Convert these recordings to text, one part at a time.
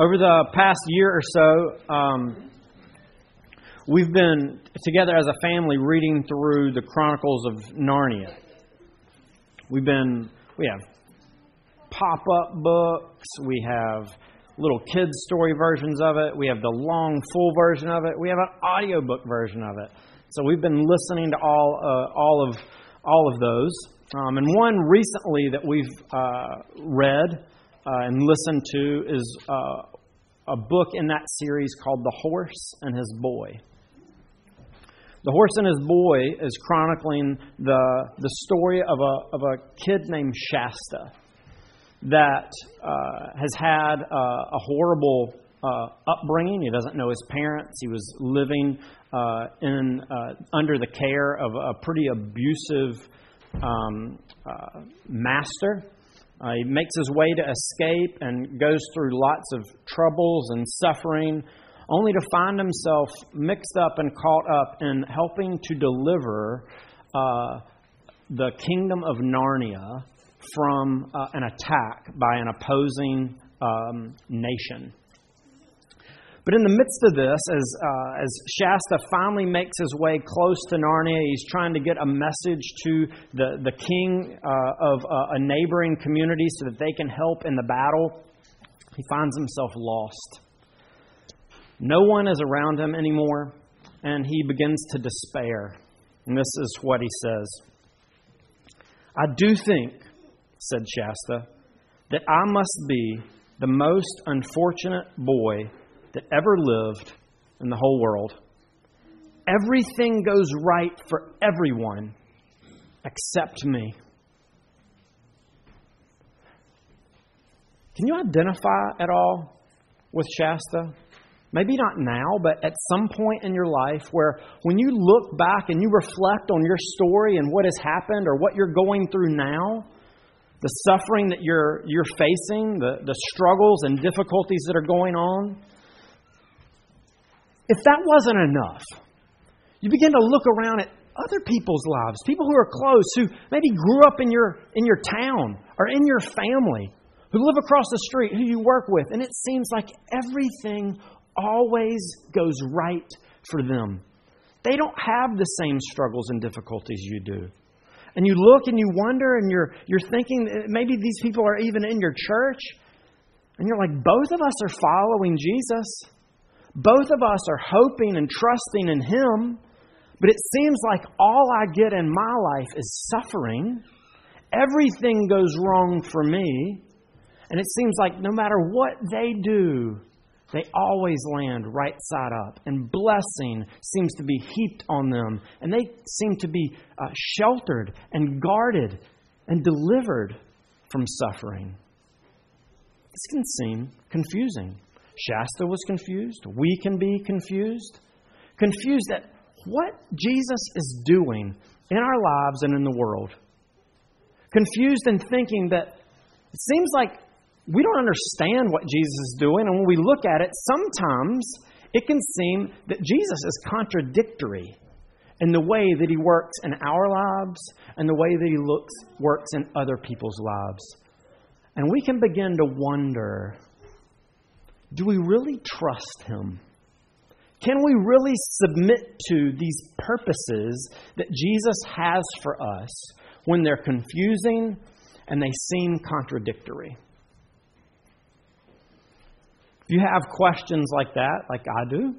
Over the past year or so, um, we've been together as a family reading through the Chronicles of Narnia. We've been, we have pop up books, we have little kids' story versions of it, we have the long, full version of it, we have an audiobook version of it. So we've been listening to all, uh, all, of, all of those. Um, and one recently that we've uh, read and listened to is uh, a book in that series called The Horse and His Boy. The Horse and His Boy is chronicling the, the story of a, of a kid named Shasta that uh, has had uh, a horrible uh, upbringing. He doesn't know his parents. He was living uh, in, uh, under the care of a pretty abusive um, uh, master. Uh, he makes his way to escape and goes through lots of troubles and suffering, only to find himself mixed up and caught up in helping to deliver uh, the kingdom of Narnia from uh, an attack by an opposing um, nation. But in the midst of this, as, uh, as Shasta finally makes his way close to Narnia, he's trying to get a message to the, the king uh, of uh, a neighboring community so that they can help in the battle. He finds himself lost. No one is around him anymore, and he begins to despair. And this is what he says I do think, said Shasta, that I must be the most unfortunate boy that ever lived in the whole world. Everything goes right for everyone except me. Can you identify at all with Shasta? Maybe not now, but at some point in your life where when you look back and you reflect on your story and what has happened or what you're going through now, the suffering that you're, you're facing, the, the struggles and difficulties that are going on, if that wasn't enough, you begin to look around at other people's lives, people who are close, who maybe grew up in your, in your town or in your family, who live across the street, who you work with, and it seems like everything always goes right for them. They don't have the same struggles and difficulties you do. And you look and you wonder and you're, you're thinking eh, maybe these people are even in your church. And you're like, both of us are following Jesus. Both of us are hoping and trusting in Him, but it seems like all I get in my life is suffering. Everything goes wrong for me. And it seems like no matter what they do, they always land right side up. And blessing seems to be heaped on them. And they seem to be uh, sheltered and guarded and delivered from suffering. This can seem confusing. Shasta was confused. We can be confused. Confused at what Jesus is doing in our lives and in the world. Confused in thinking that it seems like we don't understand what Jesus is doing. And when we look at it, sometimes it can seem that Jesus is contradictory in the way that he works in our lives and the way that he looks, works in other people's lives. And we can begin to wonder do we really trust Him? Can we really submit to these purposes that Jesus has for us when they're confusing and they seem contradictory? If you have questions like that, like I do,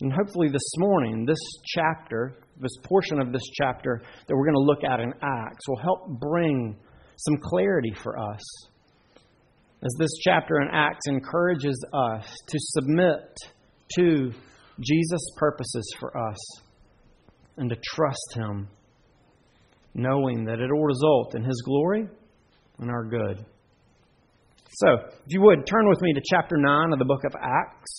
and hopefully this morning, this chapter, this portion of this chapter that we're going to look at in Acts will help bring some clarity for us as this chapter in Acts encourages us to submit to Jesus' purposes for us and to trust Him, knowing that it will result in His glory and our good. So, if you would, turn with me to chapter 9 of the book of Acts.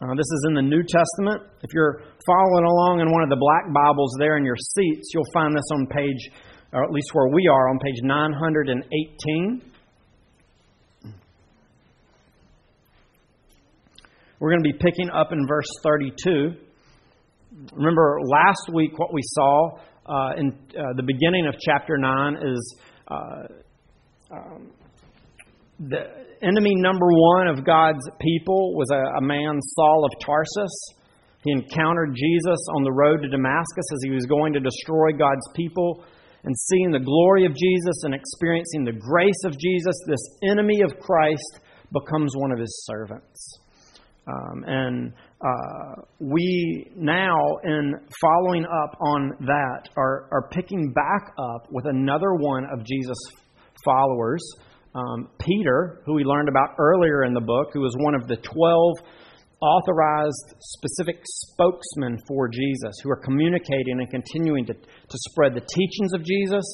Uh, this is in the New Testament. If you're following along in one of the black Bibles there in your seats, you'll find this on page, or at least where we are, on page 918. We're going to be picking up in verse 32. Remember, last week what we saw uh, in uh, the beginning of chapter 9 is uh, um, the enemy number one of God's people was a, a man, Saul of Tarsus. He encountered Jesus on the road to Damascus as he was going to destroy God's people. And seeing the glory of Jesus and experiencing the grace of Jesus, this enemy of Christ becomes one of his servants. Um, and uh, we now, in following up on that, are, are picking back up with another one of Jesus' followers, um, Peter, who we learned about earlier in the book, who was one of the 12 authorized specific spokesmen for Jesus who are communicating and continuing to, to spread the teachings of Jesus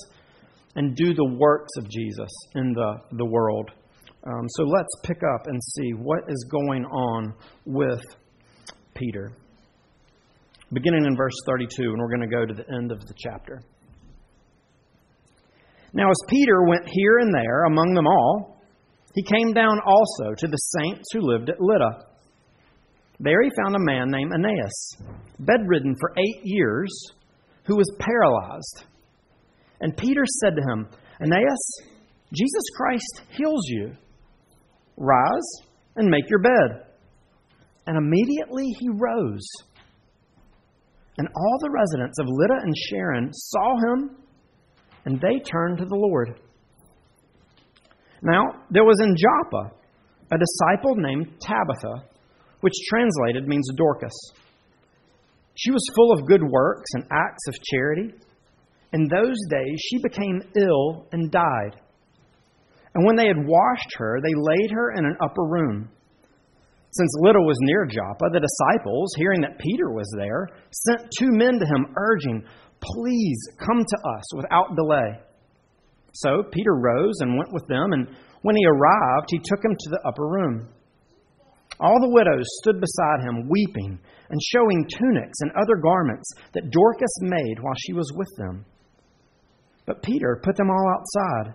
and do the works of Jesus in the, the world. Um, so let's pick up and see what is going on with Peter. Beginning in verse 32, and we're going to go to the end of the chapter. Now, as Peter went here and there among them all, he came down also to the saints who lived at Lydda. There he found a man named Aeneas, bedridden for eight years, who was paralyzed. And Peter said to him, Aeneas, Jesus Christ heals you. Rise and make your bed. And immediately he rose. And all the residents of Lydda and Sharon saw him, and they turned to the Lord. Now, there was in Joppa a disciple named Tabitha, which translated means Dorcas. She was full of good works and acts of charity. In those days, she became ill and died. And when they had washed her, they laid her in an upper room. Since Lydda was near Joppa, the disciples, hearing that Peter was there, sent two men to him, urging, Please come to us without delay. So Peter rose and went with them, and when he arrived, he took him to the upper room. All the widows stood beside him, weeping and showing tunics and other garments that Dorcas made while she was with them. But Peter put them all outside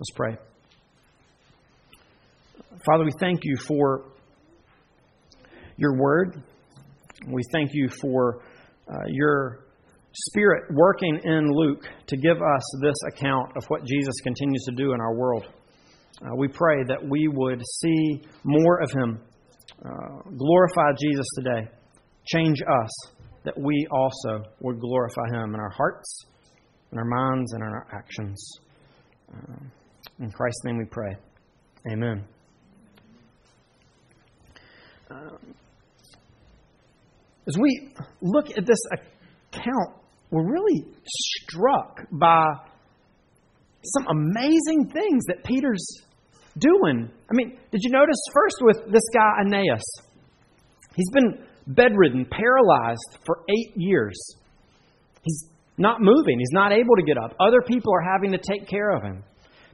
Let's pray. Father, we thank you for your word. We thank you for uh, your spirit working in Luke to give us this account of what Jesus continues to do in our world. Uh, we pray that we would see more of him. Uh, glorify Jesus today. Change us that we also would glorify him in our hearts, in our minds, and in our actions. Uh, in Christ's name we pray. Amen. Um, as we look at this account, we're really struck by some amazing things that Peter's doing. I mean, did you notice first with this guy, Aeneas? He's been bedridden, paralyzed for eight years. He's not moving, he's not able to get up. Other people are having to take care of him.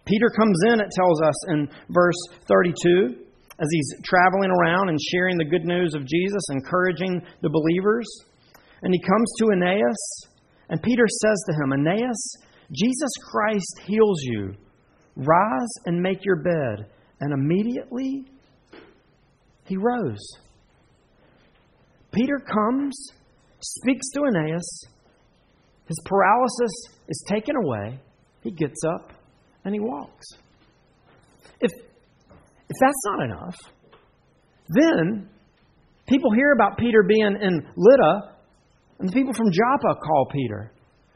Peter comes in, it tells us in verse 32, as he's traveling around and sharing the good news of Jesus, encouraging the believers. And he comes to Aeneas, and Peter says to him, Aeneas, Jesus Christ heals you. Rise and make your bed. And immediately he rose. Peter comes, speaks to Aeneas. His paralysis is taken away. He gets up and he walks. If, if that's not enough, then people hear about Peter being in Lydda, and the people from Joppa call Peter.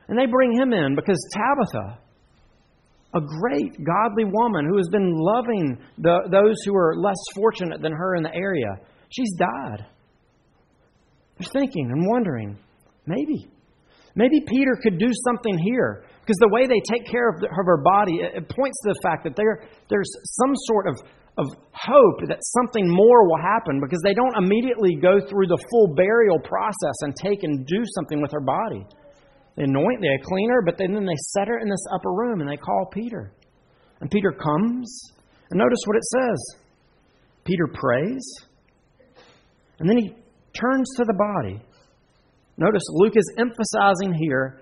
And they bring him in because Tabitha, a great godly woman who has been loving the, those who are less fortunate than her in the area, she's died. They're thinking and wondering, maybe. Maybe Peter could do something here. Because the way they take care of, the, of her body, it, it, points to the fact that there, there's some sort of, of hope that something more will happen because they don't immediately go through the full burial process and take and do something with her body. They anoint, they clean her, but then they set her in this upper room and they call Peter. And Peter comes, and notice what it says. Peter prays, and then he turns to the body. Notice Luke is emphasizing here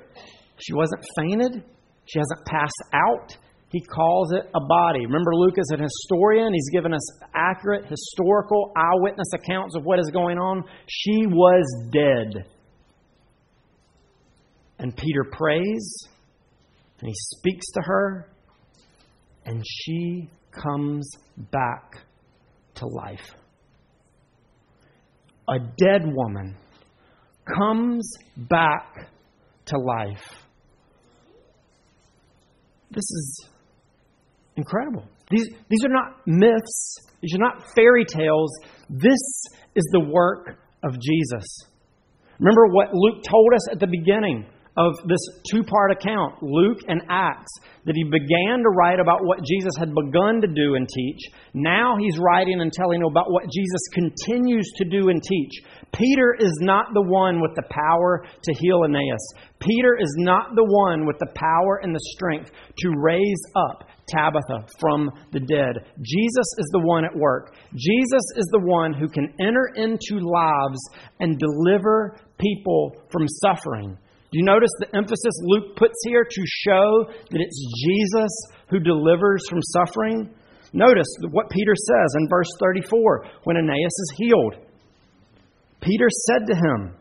she wasn't fainted, she hasn't passed out. He calls it a body. Remember, Luke is an historian. He's given us accurate historical eyewitness accounts of what is going on. She was dead. And Peter prays, and he speaks to her, and she comes back to life. A dead woman comes back to life. This is incredible. These, these are not myths, these are not fairy tales. This is the work of Jesus. Remember what Luke told us at the beginning of this two part account, Luke and Acts, that he began to write about what Jesus had begun to do and teach. Now he's writing and telling about what Jesus continues to do and teach. Peter is not the one with the power to heal Aeneas. Peter is not the one with the power and the strength to raise up Tabitha from the dead. Jesus is the one at work. Jesus is the one who can enter into lives and deliver people from suffering. Do you notice the emphasis Luke puts here to show that it's Jesus who delivers from suffering? Notice what Peter says in verse 34 when Aeneas is healed. Peter said to him,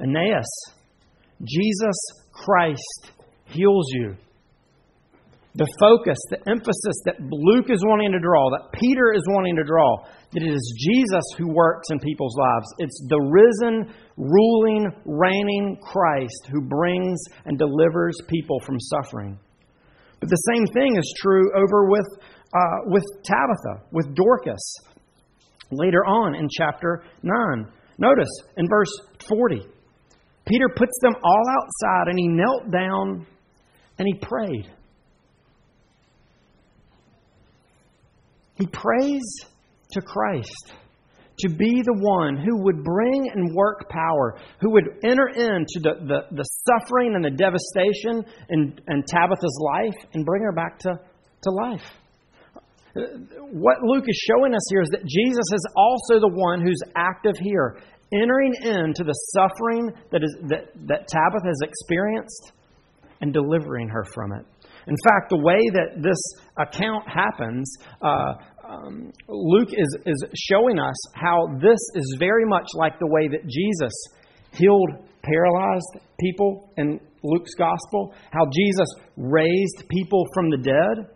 Aeneas, Jesus Christ heals you the focus, the emphasis that Luke is wanting to draw, that Peter is wanting to draw, that it is Jesus who works in people's lives. It's the risen, ruling, reigning Christ who brings and delivers people from suffering. But the same thing is true over with, uh, with Tabitha, with Dorcas, later on in chapter 9. Notice in verse 40, Peter puts them all outside and he knelt down and he prayed. He prays to Christ to be the one who would bring and work power, who would enter into the, the, the suffering and the devastation in, in Tabitha's life and bring her back to, to life. What Luke is showing us here is that Jesus is also the one who's active here, entering into the suffering that, is, that, that Tabitha has experienced and delivering her from it. In fact, the way that this account happens, uh, um, Luke is, is showing us how this is very much like the way that Jesus healed paralyzed people in Luke's gospel, how Jesus raised people from the dead.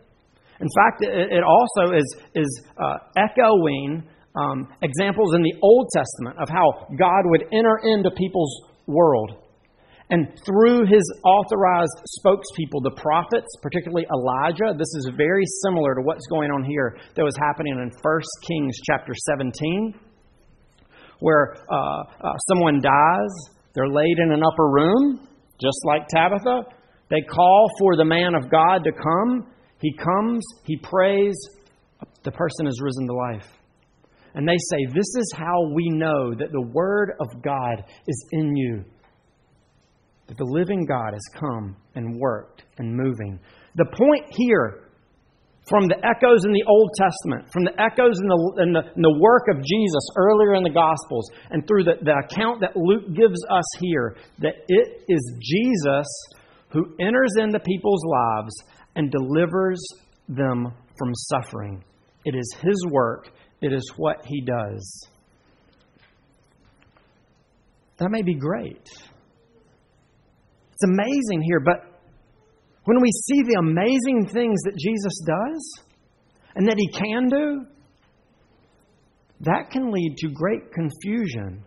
In fact, it, also is, is uh, echoing um, examples in the Old Testament of how God would enter into people's world and through his authorized spokespeople, the prophets, particularly Elijah, this is very similar to what's going on here that was happening in 1 Kings chapter 17, where uh, uh, someone dies, they're laid in an upper room, just like Tabitha. They call for the man of God to come. He comes, he prays, the person is risen to life. And they say, This is how we know that the Word of God is in you that the living God has come and worked and moving. The point here, from the echoes in the Old Testament, from the echoes in the, in the, in the work of Jesus earlier in the Gospels, and through the, the account that Luke gives us here, that it is Jesus who enters into people's lives and delivers them from suffering. It is His work, it is what He does. That may be great. It's amazing here, but when we see the amazing things that Jesus does and that he can do, that can lead to great confusion.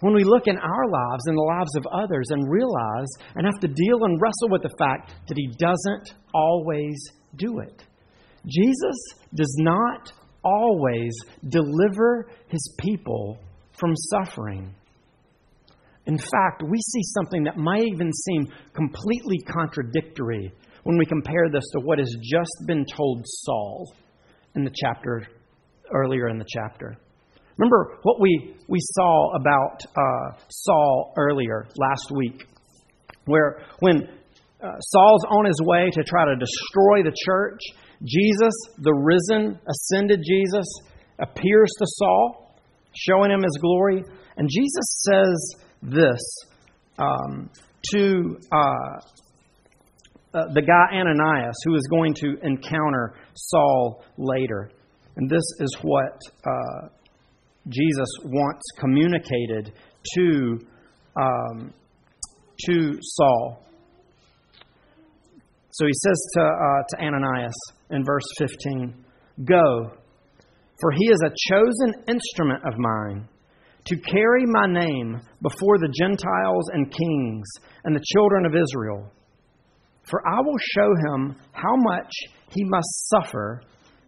When we look in our lives and the lives of others and realize and have to deal and wrestle with the fact that he doesn't always do it. Jesus does not always deliver his people from suffering. In fact, we see something that might even seem completely contradictory when we compare this to what has just been told Saul in the chapter earlier in the chapter. Remember what we, we saw about uh, Saul earlier last week, where when uh, Saul's on his way to try to destroy the church. Jesus, the risen, ascended Jesus, appears to Saul, showing him his glory. And Jesus says this um, to uh, uh, the guy Ananias, who is going to encounter Saul later. And this is what uh, Jesus wants communicated to, um, to Saul. So he says to, uh, to Ananias in verse 15 Go, for he is a chosen instrument of mine to carry my name before the Gentiles and kings and the children of Israel. For I will show him how much he must suffer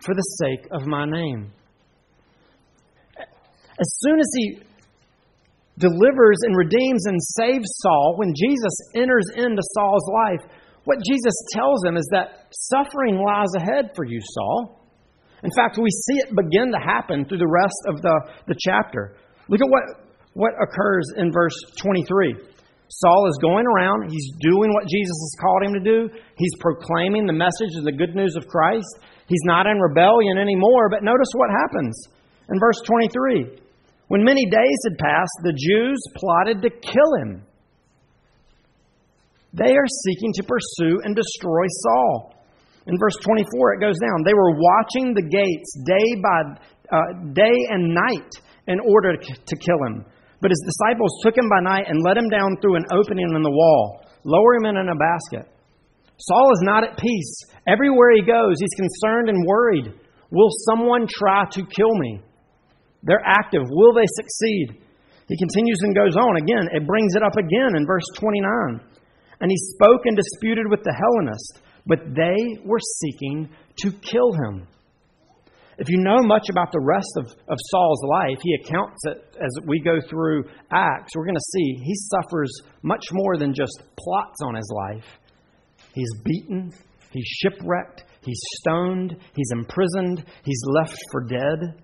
for the sake of my name. As soon as he delivers and redeems and saves Saul, when Jesus enters into Saul's life, what Jesus tells him is that suffering lies ahead for you, Saul. In fact, we see it begin to happen through the rest of the, the chapter. Look at what, what occurs in verse 23. Saul is going around, he's doing what Jesus has called him to do, he's proclaiming the message of the good news of Christ. He's not in rebellion anymore, but notice what happens in verse 23. When many days had passed, the Jews plotted to kill him. They are seeking to pursue and destroy Saul. In verse 24, it goes down. They were watching the gates day by uh, day and night in order to kill him. But his disciples took him by night and let him down through an opening in the wall, lower him in a basket. Saul is not at peace. Everywhere he goes, he's concerned and worried. Will someone try to kill me? They're active. Will they succeed? He continues and goes on. Again, it brings it up again in verse 29. And he spoke and disputed with the Hellenists, but they were seeking to kill him. If you know much about the rest of, of Saul's life, he accounts it as we go through Acts. We're going to see he suffers much more than just plots on his life. He's beaten, he's shipwrecked, he's stoned, he's imprisoned, he's left for dead.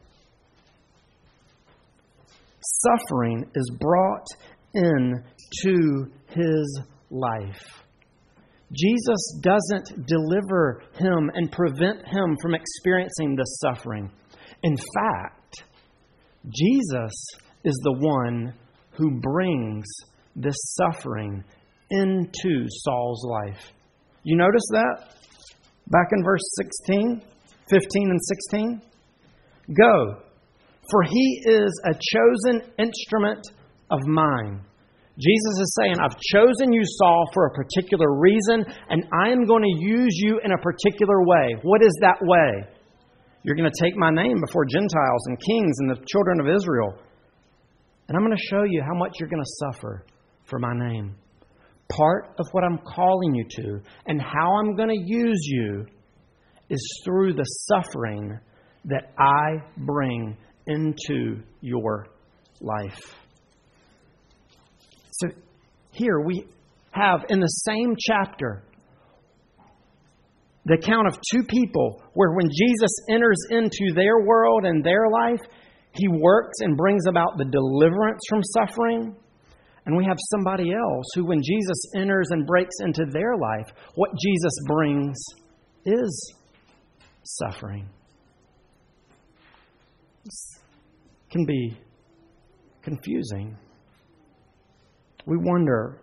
Suffering is brought in to his life. Jesus doesn't deliver him and prevent him from experiencing this suffering. In fact, Jesus is the one who brings this suffering into Saul's life. You notice that? Back in verse 16, 15, and 16? Go, for he is a chosen instrument of mine Jesus is saying, I've chosen you, Saul, for a particular reason, and I am going to use you in a particular way. What is that way? You're going to take my name before Gentiles and kings and the children of Israel. And I'm going to show you how much you're going to suffer for my name. Part of what I'm calling you to and how I'm going to use you is through the suffering that I bring into your life. So here we have in the same chapter the account of two people where when Jesus enters into their world and their life, he works and brings about the deliverance from suffering. And we have somebody else who, when Jesus enters and breaks into their life, what Jesus brings is suffering. This can be confusing we wonder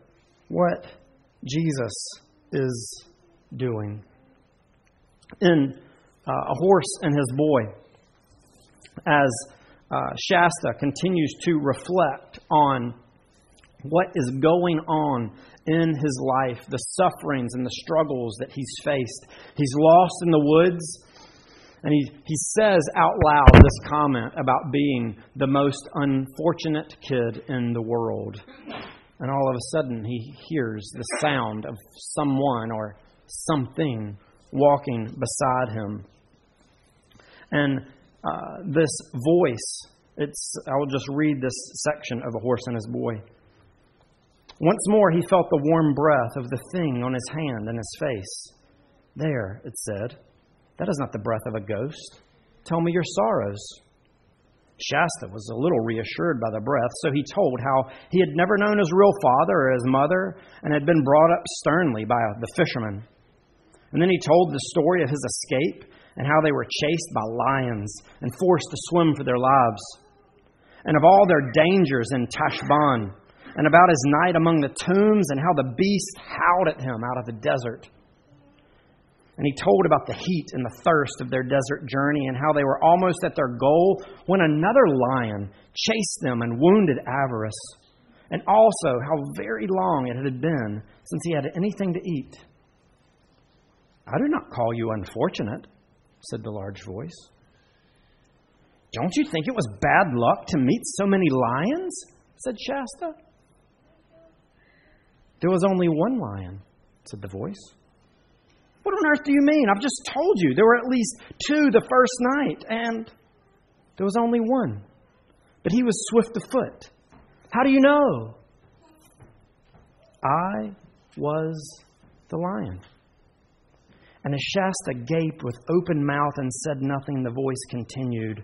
what Jesus is doing. In uh, A Horse and His Boy, as uh, Shasta continues to reflect on what is going on in his life, the sufferings and the struggles that he's faced. He's lost in the woods, and he, he says out loud this comment about being the most unfortunate kid in the world. And all of a sudden, he hears the sound of someone or something walking beside him. And uh, this voice, it's, I will just read this section of A Horse and His Boy. Once more, he felt the warm breath of the thing on his hand and his face. There, it said, that is not the breath of a ghost. Tell me your sorrows. Shasta was a little reassured by the breath, so he told how he had never known his real father or his mother and had been brought up sternly by the fishermen. And then he told the story of his escape and how they were chased by lions and forced to swim for their lives, and of all their dangers in Tashbaan, and about his night among the tombs and how the beast howled at him out of the desert. And he told about the heat and the thirst of their desert journey and how they were almost at their goal when another lion chased them and wounded Aravis, and also how very long it had been since he had anything to eat. I do not call you unfortunate, said the large voice. Don't you think it was bad luck to meet so many lions? said Shasta. There was only one lion, said the voice. What on earth do you mean? I've just told you there were at least two the first night, and there was only one. But he was swift of foot. How do you know? I was the lion. And as Shasta gaped with open mouth and said nothing, the voice continued.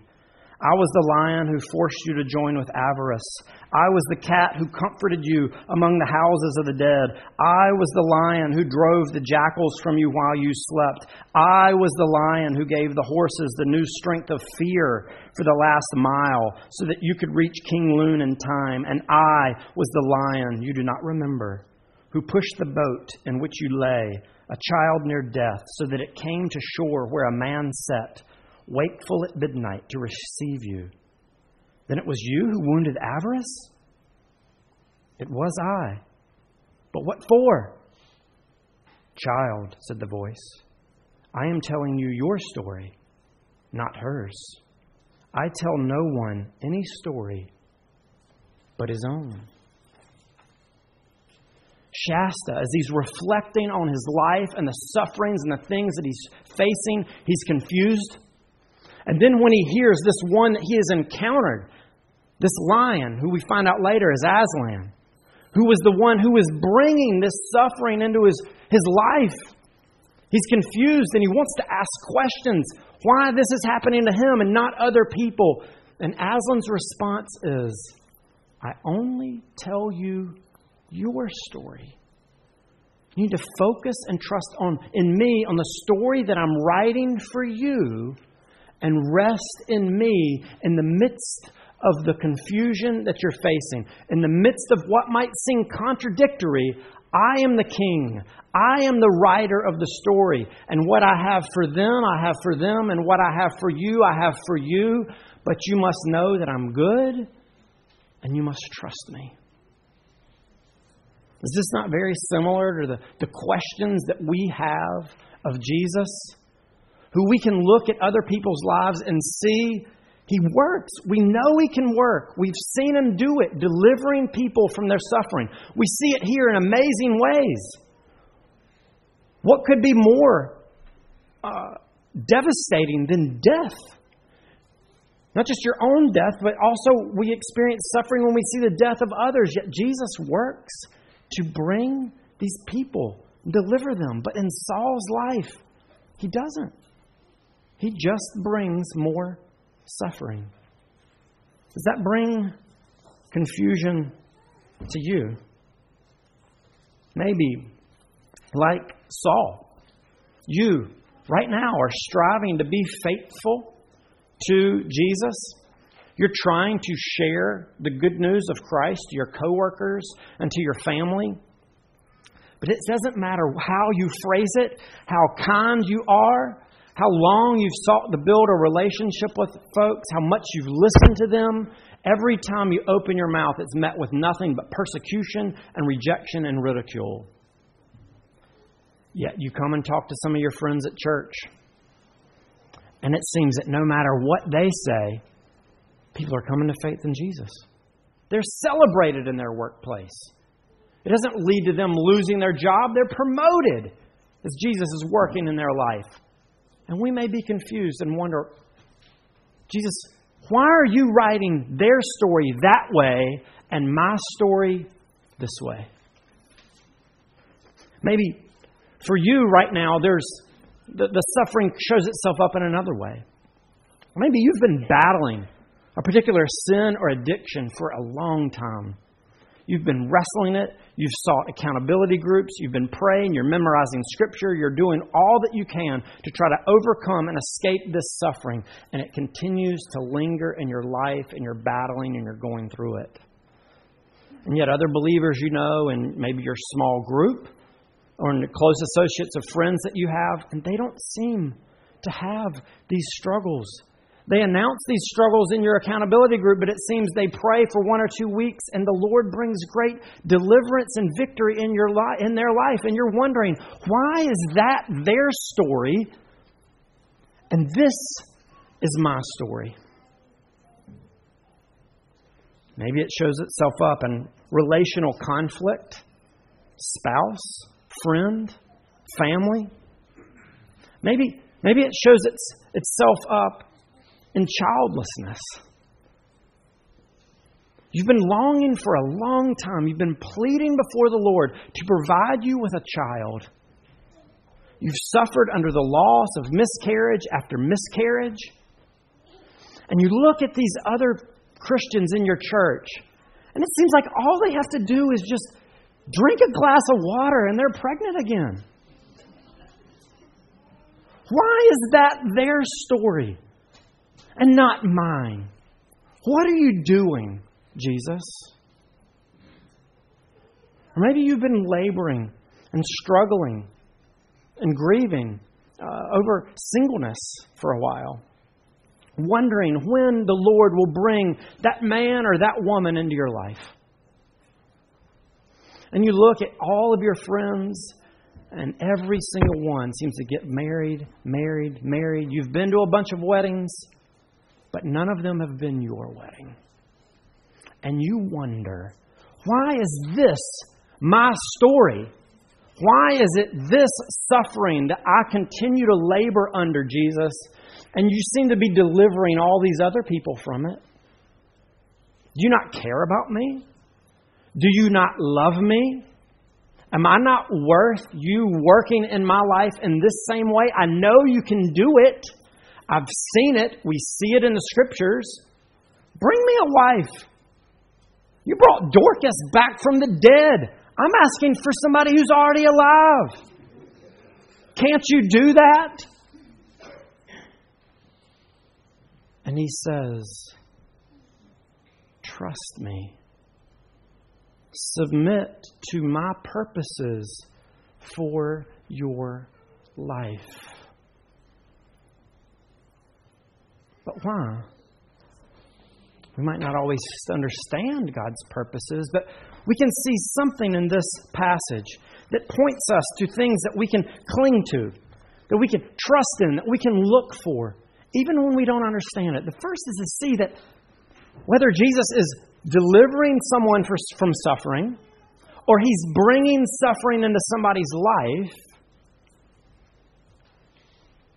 I was the lion who forced you to join with Aravis. I was the cat who comforted you among the houses of the dead. I was the lion who drove the jackals from you while you slept. I was the lion who gave the horses the new strength of fear for the last mile so that you could reach King Lune in time. And I was the lion you do not remember who pushed the boat in which you lay, a child near death, so that it came to shore where a man sat wakeful at midnight to receive you. Then it was you who wounded Aravis? It was I. But what for? Child, said the voice, I am telling you your story, not hers. I tell no one any story but his own. Shasta, as he's reflecting on his life and the sufferings and the things that he's facing, he's confused. And then when he hears this one that he has encountered, this lion, who we find out later is Aslan, who was the one who was bringing this suffering into his, his life, he's confused and he wants to ask questions why this is happening to him and not other people. And Aslan's response is, I only tell you your story. You need to focus and trust on in me on the story that I'm writing for you and rest in me in the midst of the confusion that you're facing, in the midst of what might seem contradictory. I am the king. I am the writer of the story. And what I have for them, I have for them. And what I have for you, I have for you. But you must know that I'm good and you must trust me. Is this not very similar to the, the questions that we have of Jesus? Who we can look at other people's lives and see he works. We know he can work. We've seen him do it, delivering people from their suffering. We see it here in amazing ways. What could be more uh, devastating than death? Not just your own death, but also we experience suffering when we see the death of others. Yet Jesus works to bring these people, deliver them. But in Saul's life, he doesn't. He just brings more suffering. Does that bring confusion to you? Maybe, like Saul, you right now are striving to be faithful to Jesus. You're trying to share the good news of Christ to your coworkers and to your family. But it doesn't matter how you phrase it, how kind you are, how long you've sought to build a relationship with folks, how much you've listened to them. Every time you open your mouth, it's met with nothing but persecution and rejection and ridicule. Yet you come and talk to some of your friends at church, and it seems that no matter what they say, people are coming to faith in Jesus. They're celebrated in their workplace. It doesn't lead to them losing their job, they're promoted as Jesus is working in their life. And we may be confused and wonder, Jesus, why are you writing their story that way and my story this way? Maybe for you right now, there's the, the suffering shows itself up in another way. Maybe you've been battling a particular sin or addiction for a long time. You've been wrestling it. You've sought accountability groups. You've been praying. You're memorizing scripture. You're doing all that you can to try to overcome and escape this suffering. And it continues to linger in your life, and you're battling and you're going through it. And yet, other believers you know, and maybe your small group or close associates of friends that you have, and they don't seem to have these struggles they announce these struggles in your accountability group, but it seems they pray for one or two weeks and the Lord brings great deliverance and victory in, your li- in their life. And you're wondering, why is that their story? And this is my story. Maybe it shows itself up in relational conflict, spouse, friend, family. Maybe, maybe it shows its, itself up in childlessness. You've been longing for a long time. You've been pleading before the Lord to provide you with a child. You've suffered under the loss of miscarriage after miscarriage. And you look at these other Christians in your church, and it seems like all they have to do is just drink a glass of water and they're pregnant again. Why is that their story? And not mine. What are you doing, Jesus? Or maybe you've been laboring and struggling and grieving uh, over singleness for a while, wondering when the Lord will bring that man or that woman into your life. And you look at all of your friends, and every single one seems to get married, married, married. You've been to a bunch of weddings but none of them have been your wedding. And you wonder, why is this my story? Why is it this suffering that I continue to labor under, Jesus, and you seem to be delivering all these other people from it? Do you not care about me? Do you not love me? Am I not worth you working in my life in this same way? I know you can do it. I've seen it. We see it in the scriptures. Bring me a wife. You brought Dorcas back from the dead. I'm asking for somebody who's already alive. Can't you do that? And he says, Trust me. Submit to my purposes for your life. But why? We might not always understand God's purposes, but we can see something in this passage that points us to things that we can cling to, that we can trust in, that we can look for, even when we don't understand it. The first is to see that whether Jesus is delivering someone from suffering or he's bringing suffering into somebody's life,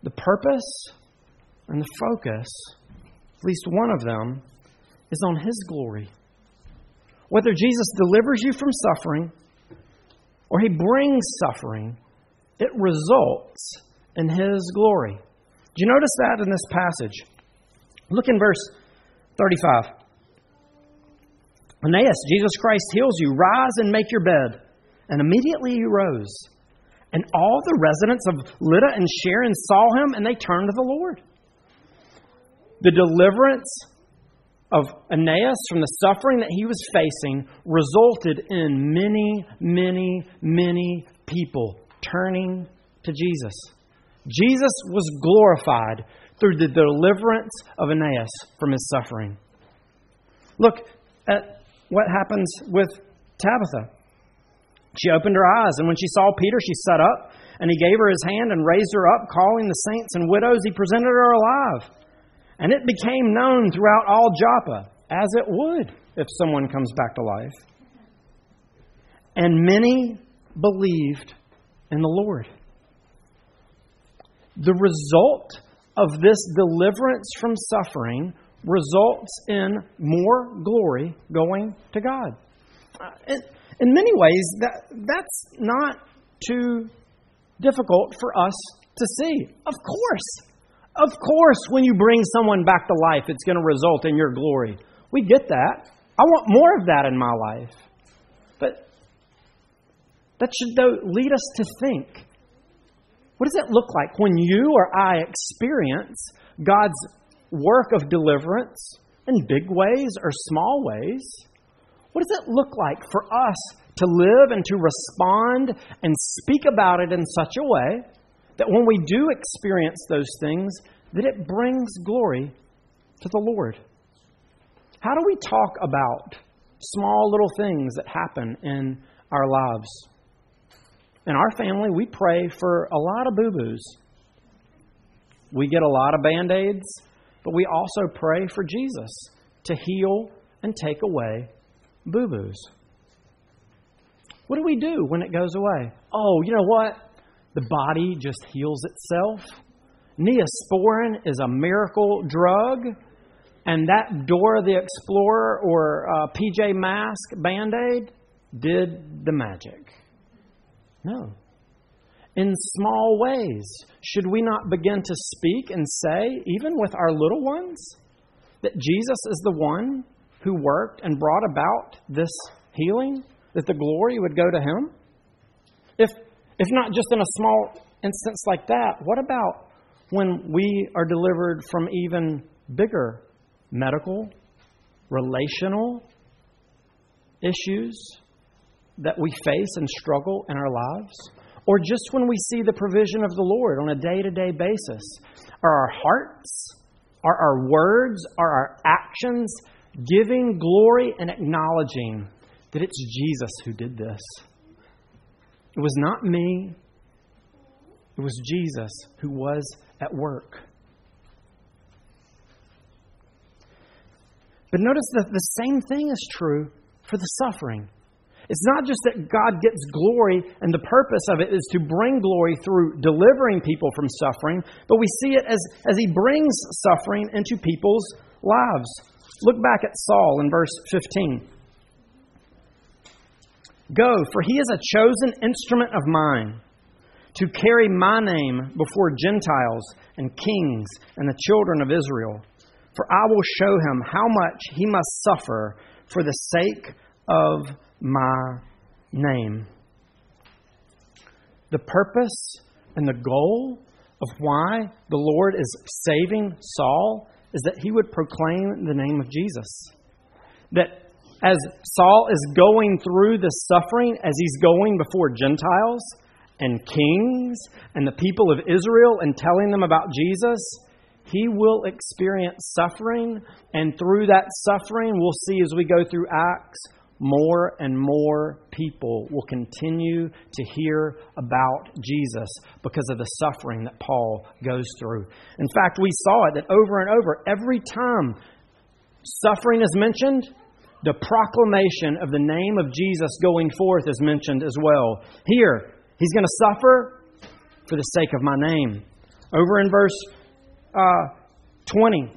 the purpose and the focus, at least one of them, is on His glory. Whether Jesus delivers you from suffering or He brings suffering, it results in His glory. Do you notice that in this passage? Look in verse 35. Aeneas, Jesus Christ heals you. Rise and make your bed. And immediately he rose. And all the residents of Lydda and Sharon saw him, and they turned to the Lord. The deliverance of Aeneas from the suffering that he was facing resulted in many, many, many people turning to Jesus. Jesus was glorified through the deliverance of Aeneas from his suffering. Look at what happens with Tabitha. She opened her eyes, and when she saw Peter, she sat up, and he gave her his hand and raised her up, calling the saints and widows. He presented her alive. And it became known throughout all Joppa, as it would if someone comes back to life. And many believed in the Lord. The result of this deliverance from suffering results in more glory going to God. Uh, in, in many ways, that, that's not too difficult for us to see. Of course, Of course, when you bring someone back to life, it's going to result in your glory. We get that. I want more of that in my life. But that should though lead us to think what does it look like when you or I experience God's work of deliverance in big ways or small ways? What does it look like for us to live and to respond and speak about it in such a way that when we do experience those things, that it brings glory to the Lord? How do we talk about small little things that happen in our lives? In our family, we pray for a lot of boo boos. We get a lot of band aids, but we also pray for Jesus to heal and take away boo boos. What do we do when it goes away? Oh, you know what? The body just heals itself. Neosporin is a miracle drug, and that Dora the Explorer or uh, PJ Mask band aid did the magic. No. In small ways, should we not begin to speak and say, even with our little ones, that Jesus is the one who worked and brought about this healing, that the glory would go to him? If, if not just in a small instance like that, what about when we are delivered from even bigger medical, relational issues that we face and struggle in our lives? Or just when we see the provision of the Lord on a day to day basis? Are our hearts, are our words, are our actions giving glory and acknowledging that it's Jesus who did this? It was not me, it was Jesus who was at work. But notice that the same thing is true for the suffering. It's not just that God gets glory and the purpose of it is to bring glory through delivering people from suffering, but we see it as, as He brings suffering into people's lives. Look back at Saul in verse 15. Go, for he is a chosen instrument of mine to carry my name before Gentiles and kings and the children of Israel. For I will show him how much he must suffer for the sake of my name. The purpose and the goal of why the Lord is saving Saul is that he would proclaim the name of Jesus. That as Saul is going through the suffering, as he's going before Gentiles and kings and the people of Israel and telling them about Jesus, he will experience suffering. And through that suffering, we'll see as we go through Acts, more and more people will continue to hear about Jesus because of the suffering that Paul goes through. In fact, we saw it that over and over, every time suffering is mentioned, the proclamation of the name of Jesus going forth is mentioned as well. Here, he's going to suffer for the sake of my name. Over in verse uh, 20,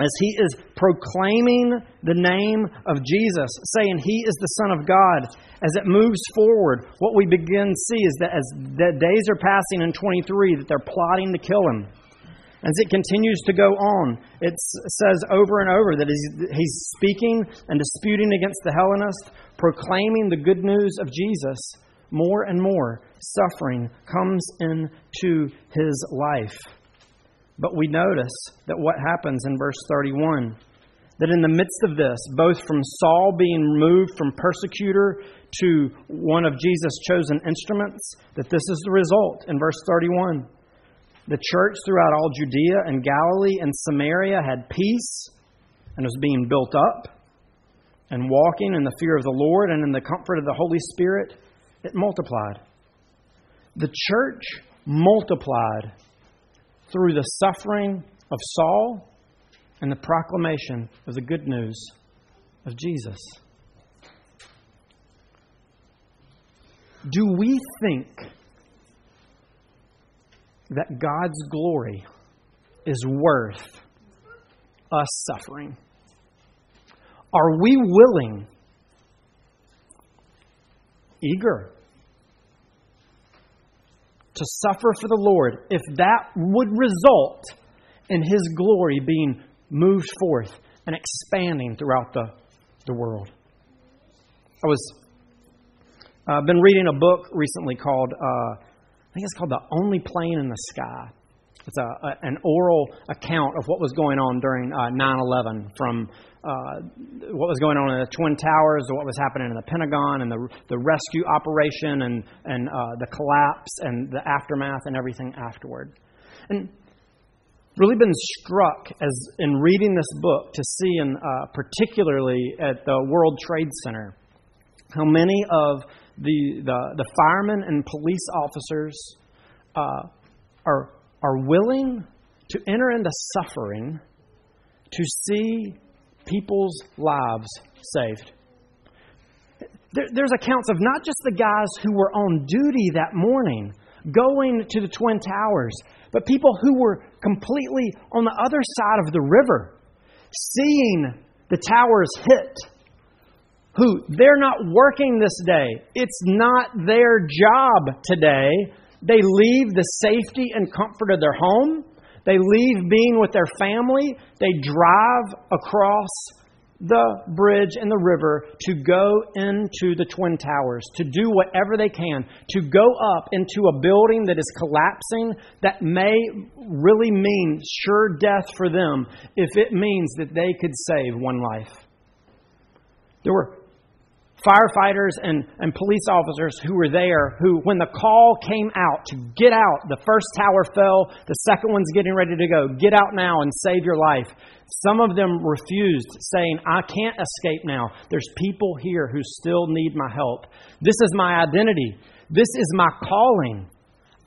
as he is proclaiming the name of Jesus, saying he is the Son of God, as it moves forward, what we begin to see is that as the days are passing in 23, that they're plotting to kill him. As it continues to go on, it says over and over that he's speaking and disputing against the Hellenists, proclaiming the good news of Jesus. More and more suffering comes into his life. But we notice that what happens in verse 31 that in the midst of this, both from Saul being moved from persecutor to one of Jesus' chosen instruments, that this is the result in verse 31. The church throughout all Judea and Galilee and Samaria had peace and was being built up and walking in the fear of the Lord and in the comfort of the Holy Spirit, it multiplied. The church multiplied through the suffering of Saul and the proclamation of the good news of Jesus. Do we think that God's glory is worth us suffering? Are we willing, eager, to suffer for the Lord if that would result in His glory being moved forth and expanding throughout the, the world. I was I've uh, been reading a book recently called uh, think it's called The Only Plane in the Sky. It's a, a, an oral account of what was going on during uh, 9/11, from uh, what was going on in the Twin Towers to what was happening in the Pentagon and the the rescue operation and and uh, the collapse and the aftermath and everything afterward. And really been struck as in reading this book to see, in uh, particularly at the World Trade Center, how many of the the, the firemen and police officers uh, are are willing to enter into suffering to see people's lives saved. There, there's accounts of not just the guys who were on duty that morning going to the Twin Towers, but people who were completely on the other side of the river, seeing the towers hit. Who they're not working this day. It's not their job today they leave the safety and comfort of their home. They leave being with their family. They drive across the bridge and the river to go into the Twin Towers, to do whatever they can, to go up into a building that is collapsing that may really mean sure death for them if it means that they could save one life. There were firefighters and, and police officers who were there who, when the call came out to get out, the first tower fell, the second one's getting ready to go, get out now and save your life. Some of them refused, saying, I can't escape now. There's people here who still need my help. This is my identity. This is my calling.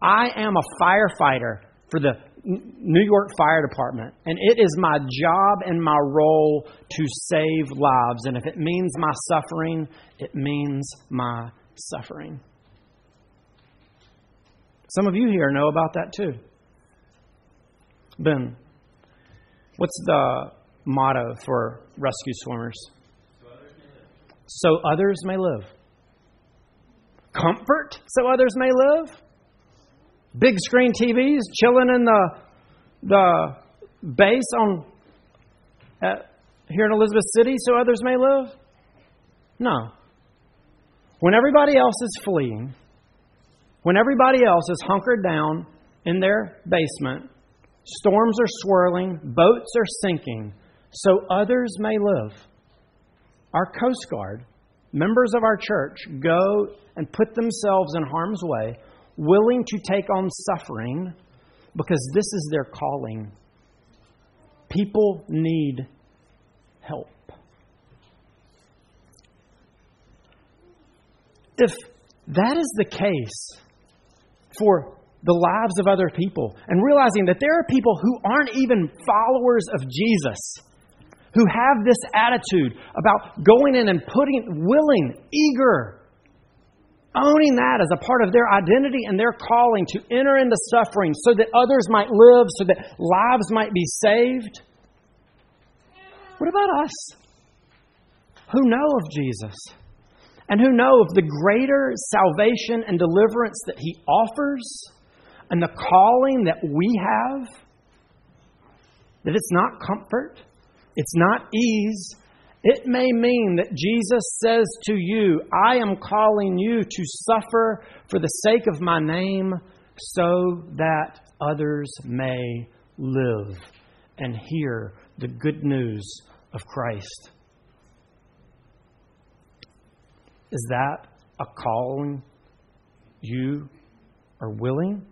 I am a firefighter for the New York Fire Department, and it is my job and my role to save lives. And if it means my suffering, it means my suffering. Some of you here know about that too. Ben, what's the motto for rescue swimmers? So others may live. Comfort so others may live big screen TVs, chilling in the the base on at, here in Elizabeth City so others may live? No. When everybody else is fleeing, when everybody else is hunkered down in their basement, storms are swirling, boats are sinking, so others may live. Our Coast Guard, members of our church, go and put themselves in harm's way willing to take on suffering because this is their calling. People need help. If that is the case for the lives of other people, and realizing that there are people who aren't even followers of Jesus, who have this attitude about going in and putting, willing, eager, owning that as a part of their identity and their calling to enter into suffering so that others might live, so that lives might be saved. What about us who know of Jesus and who know of the greater salvation and deliverance that He offers and the calling that we have? That it's not comfort, it's not ease, it may mean that Jesus says to you, I am calling you to suffer for the sake of my name so that others may live and hear the good news of Christ. Is that a calling you are willing,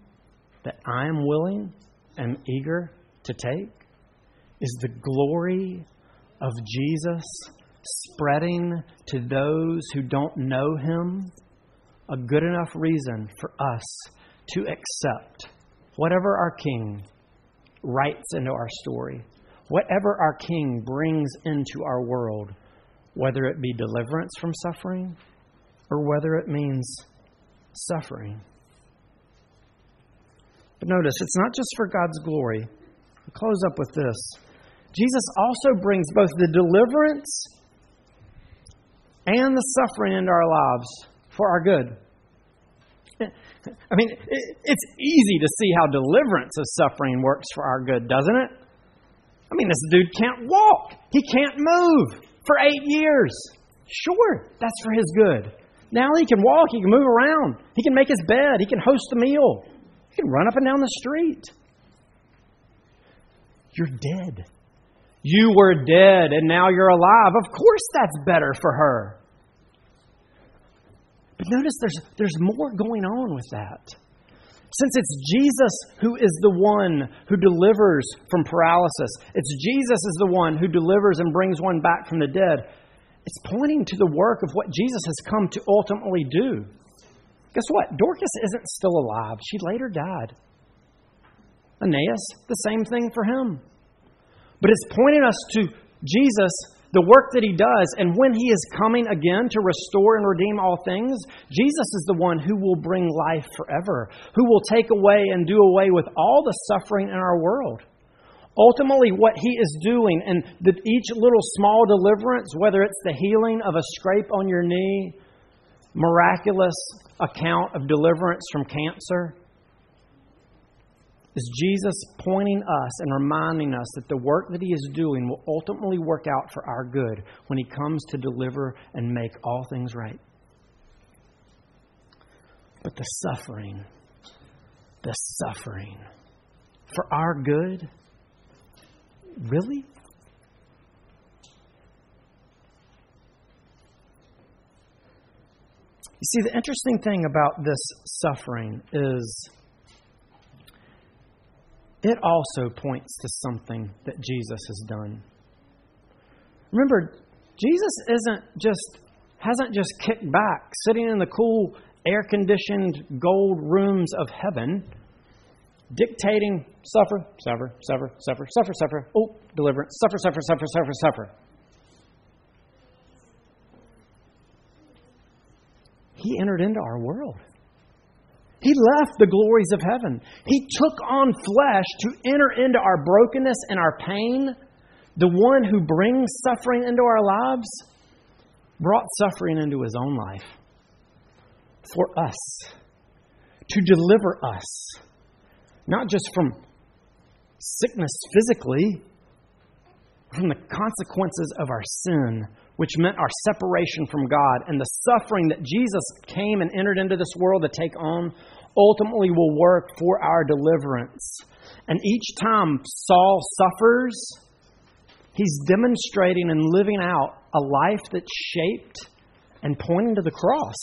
that I am willing and eager to take? Is the glory of Jesus spreading to those who don't know him a good enough reason for us to accept whatever our King writes into our story, whatever our King brings into our world, whether it be deliverance from suffering or whether it means suffering. But notice, it's not just for God's glory. I'll close up with this. Jesus also brings both the deliverance and the suffering into our lives for our good. I mean, it's easy to see how deliverance of suffering works for our good, doesn't it? I mean, this dude can't walk, he can't move for eight years. Sure, that's for his good. Now he can walk, he can move around, he can make his bed, he can host a meal, he can run up and down the street. You're dead. You were dead and now you're alive. Of course, that's better for her. But notice there's, there's more going on with that. Since it's Jesus who is the one who delivers from paralysis, it's Jesus is the one who delivers and brings one back from the dead, it's pointing to the work of what Jesus has come to ultimately do. Guess what? Dorcas isn't still alive. She later died. Aeneas, the same thing for him. But it's pointing us to Jesus the work that he does, and when he is coming again to restore and redeem all things, Jesus is the one who will bring life forever, who will take away and do away with all the suffering in our world. Ultimately, what he is doing, and each little small deliverance, whether it's the healing of a scrape on your knee, miraculous account of deliverance from cancer, is Jesus pointing us and reminding us that the work that He is doing will ultimately work out for our good when He comes to deliver and make all things right. But the suffering, the suffering for our good, really? You see, the interesting thing about this suffering is it also points to something that Jesus has done. Remember, Jesus isn't just hasn't just kicked back, sitting in the cool, air-conditioned gold rooms of heaven, dictating suffer, suffer, suffer, suffer, suffer, suffer, oh, deliverance, suffer, suffer, suffer, suffer, suffer. He entered into our world. He left the glories of heaven. He took on flesh to enter into our brokenness and our pain. The one who brings suffering into our lives brought suffering into his own life for us, to deliver us, not just from sickness physically, from the consequences of our sin, which meant our separation from God, and the suffering that Jesus came and entered into this world to take on, ultimately will work for our deliverance. And each time Saul suffers, he's demonstrating and living out a life that's shaped and pointing to the cross.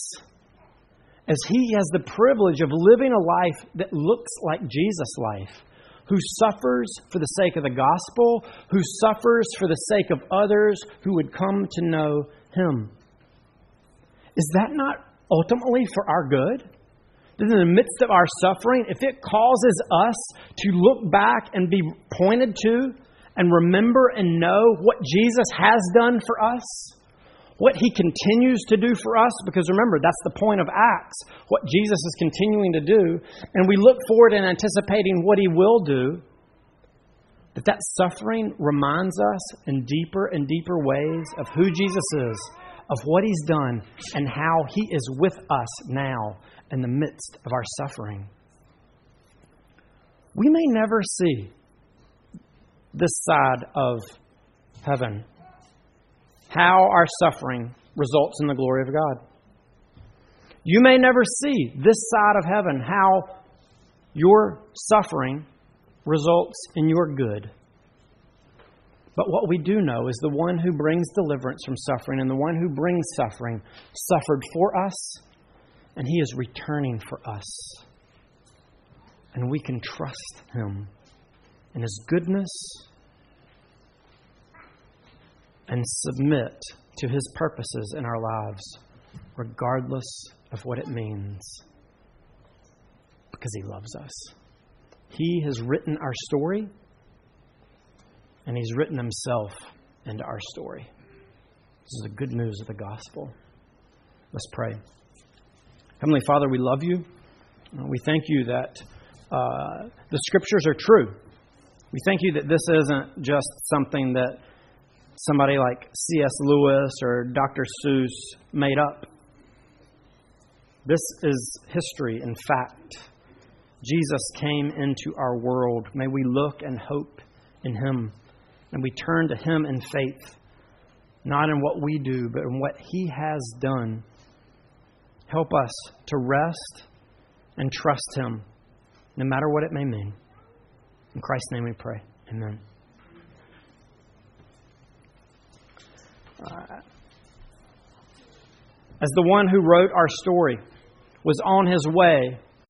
As he has the privilege of living a life that looks like Jesus' life who suffers for the sake of the gospel, who suffers for the sake of others who would come to know him. Is that not ultimately for our good? That in the midst of our suffering, if it causes us to look back and be pointed to and remember and know what Jesus has done for us, what he continues to do for us, because remember, that's the point of Acts, what Jesus is continuing to do, and we look forward in anticipating what he will do, that that suffering reminds us in deeper and deeper ways of who Jesus is, of what he's done, and how he is with us now in the midst of our suffering. We may never see this side of heaven how our suffering results in the glory of God. You may never see this side of heaven how your suffering results in your good. But what we do know is the one who brings deliverance from suffering and the one who brings suffering suffered for us, and he is returning for us. And we can trust him in his goodness and submit to His purposes in our lives, regardless of what it means, because He loves us. He has written our story, and He's written Himself into our story. This is the good news of the gospel. Let's pray. Heavenly Father, we love you. We thank you that uh, the scriptures are true. We thank you that this isn't just something that somebody like C.S. Lewis or Dr. Seuss made up. This is history, in fact. Jesus came into our world. May we look and hope in Him. And we turn to Him in faith, not in what we do, but in what He has done. Help us to rest and trust Him, no matter what it may mean. In Christ's name we pray. Amen. Uh, as the one who wrote our story was on his way